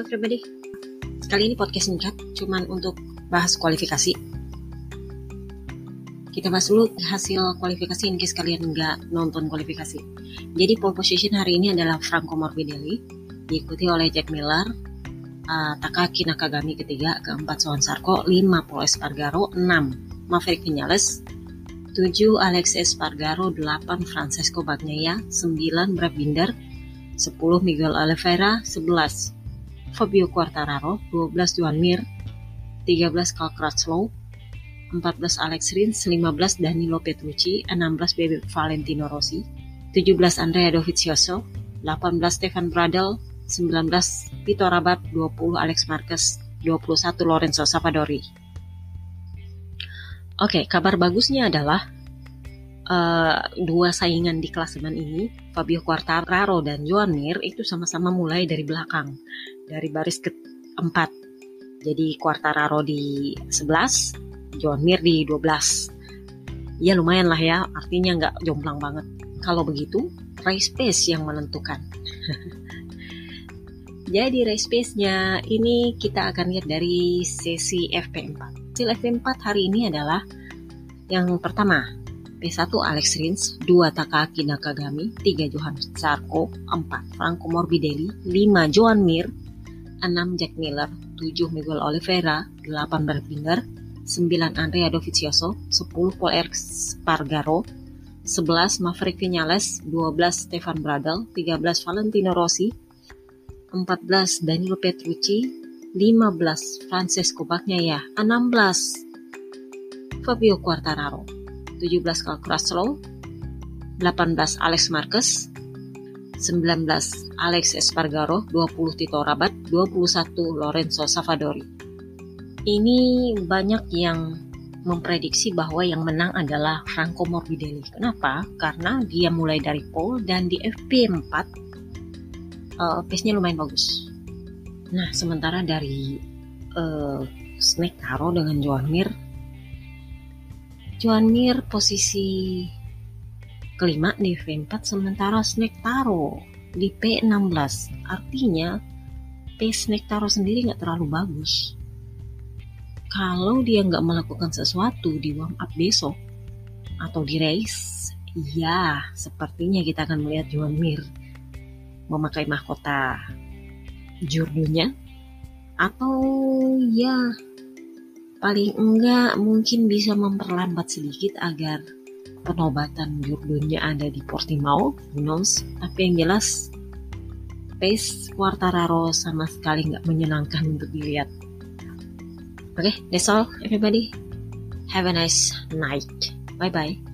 Halo everybody. Kali ini podcast singkat, cuman untuk bahas kualifikasi. Kita bahas dulu hasil kualifikasi in case kalian nggak nonton kualifikasi. Jadi pole position hari ini adalah Franco Morbidelli, diikuti oleh Jack Miller, uh, Takaki Nakagami ketiga, keempat Sohan Sarko, lima Paul Espargaro, enam Maverick Vinales, 7 Alex Espargaro, 8 Francesco Bagnaia, 9 Brad Binder, 10 Miguel Oliveira, 11 Fabio Quartararo, 12 Juan Mir, 13 Carl Crutchlow, 14 Alex Rins, 15 Danilo Petrucci, 16 Baby Valentino Rossi, 17 Andrea Dovizioso, 18 Stefan Bradl, 19 Vito Rabat, 20 Alex Marquez, 21 Lorenzo Savadori. Oke, kabar bagusnya adalah uh, dua saingan di klasemen ini, Fabio Quartararo dan Joan Mir itu sama-sama mulai dari belakang dari baris keempat. Jadi Quartararo di 11, John Mir di 12. Ya lumayan lah ya, artinya nggak jomplang banget. Kalau begitu, race pace yang menentukan. Jadi race pace-nya ini kita akan lihat dari sesi FP4. Hasil FP4 hari ini adalah yang pertama, P1 Alex Rins, 2 Takaki Nakagami, 3 Johan Sarko, 4 Franco Morbidelli, 5 Joan Mir, 6 Jack Miller, 7 Miguel Oliveira, 8 Berbinder, 9 Andrea Dovizioso, 10 Paul Espargaro, 11 Maverick Vinales, 12 Stefan Bradl, 13 Valentino Rossi, 14 Danilo Petrucci, 15 Francesco Bagnaia, 16 Fabio Quartararo, 17 Carl Crutchlow, 18 Alex Marquez, 19 Alex Espargaro, 20 Tito Rabat, 21 Lorenzo Savadori. Ini banyak yang memprediksi bahwa yang menang adalah Franco Morbidelli. Kenapa? Karena dia mulai dari pole dan di FP4 uh, pace-nya lumayan bagus. Nah, sementara dari uh, Snake Taro dengan Joan Mir Joan Mir posisi kelima di V4 sementara Snake Taro di P16 artinya P Snake Taro sendiri nggak terlalu bagus. Kalau dia nggak melakukan sesuatu di warm up besok atau di race ya sepertinya kita akan melihat Juan Mir memakai mahkota jurdunya. Atau ya paling enggak mungkin bisa memperlambat sedikit agar penobatan jurdunya ada di Portimao, who. Tapi yang jelas, pace Quartararo sama sekali nggak menyenangkan untuk dilihat. Oke, okay, that's all everybody. Have a nice night. Bye-bye.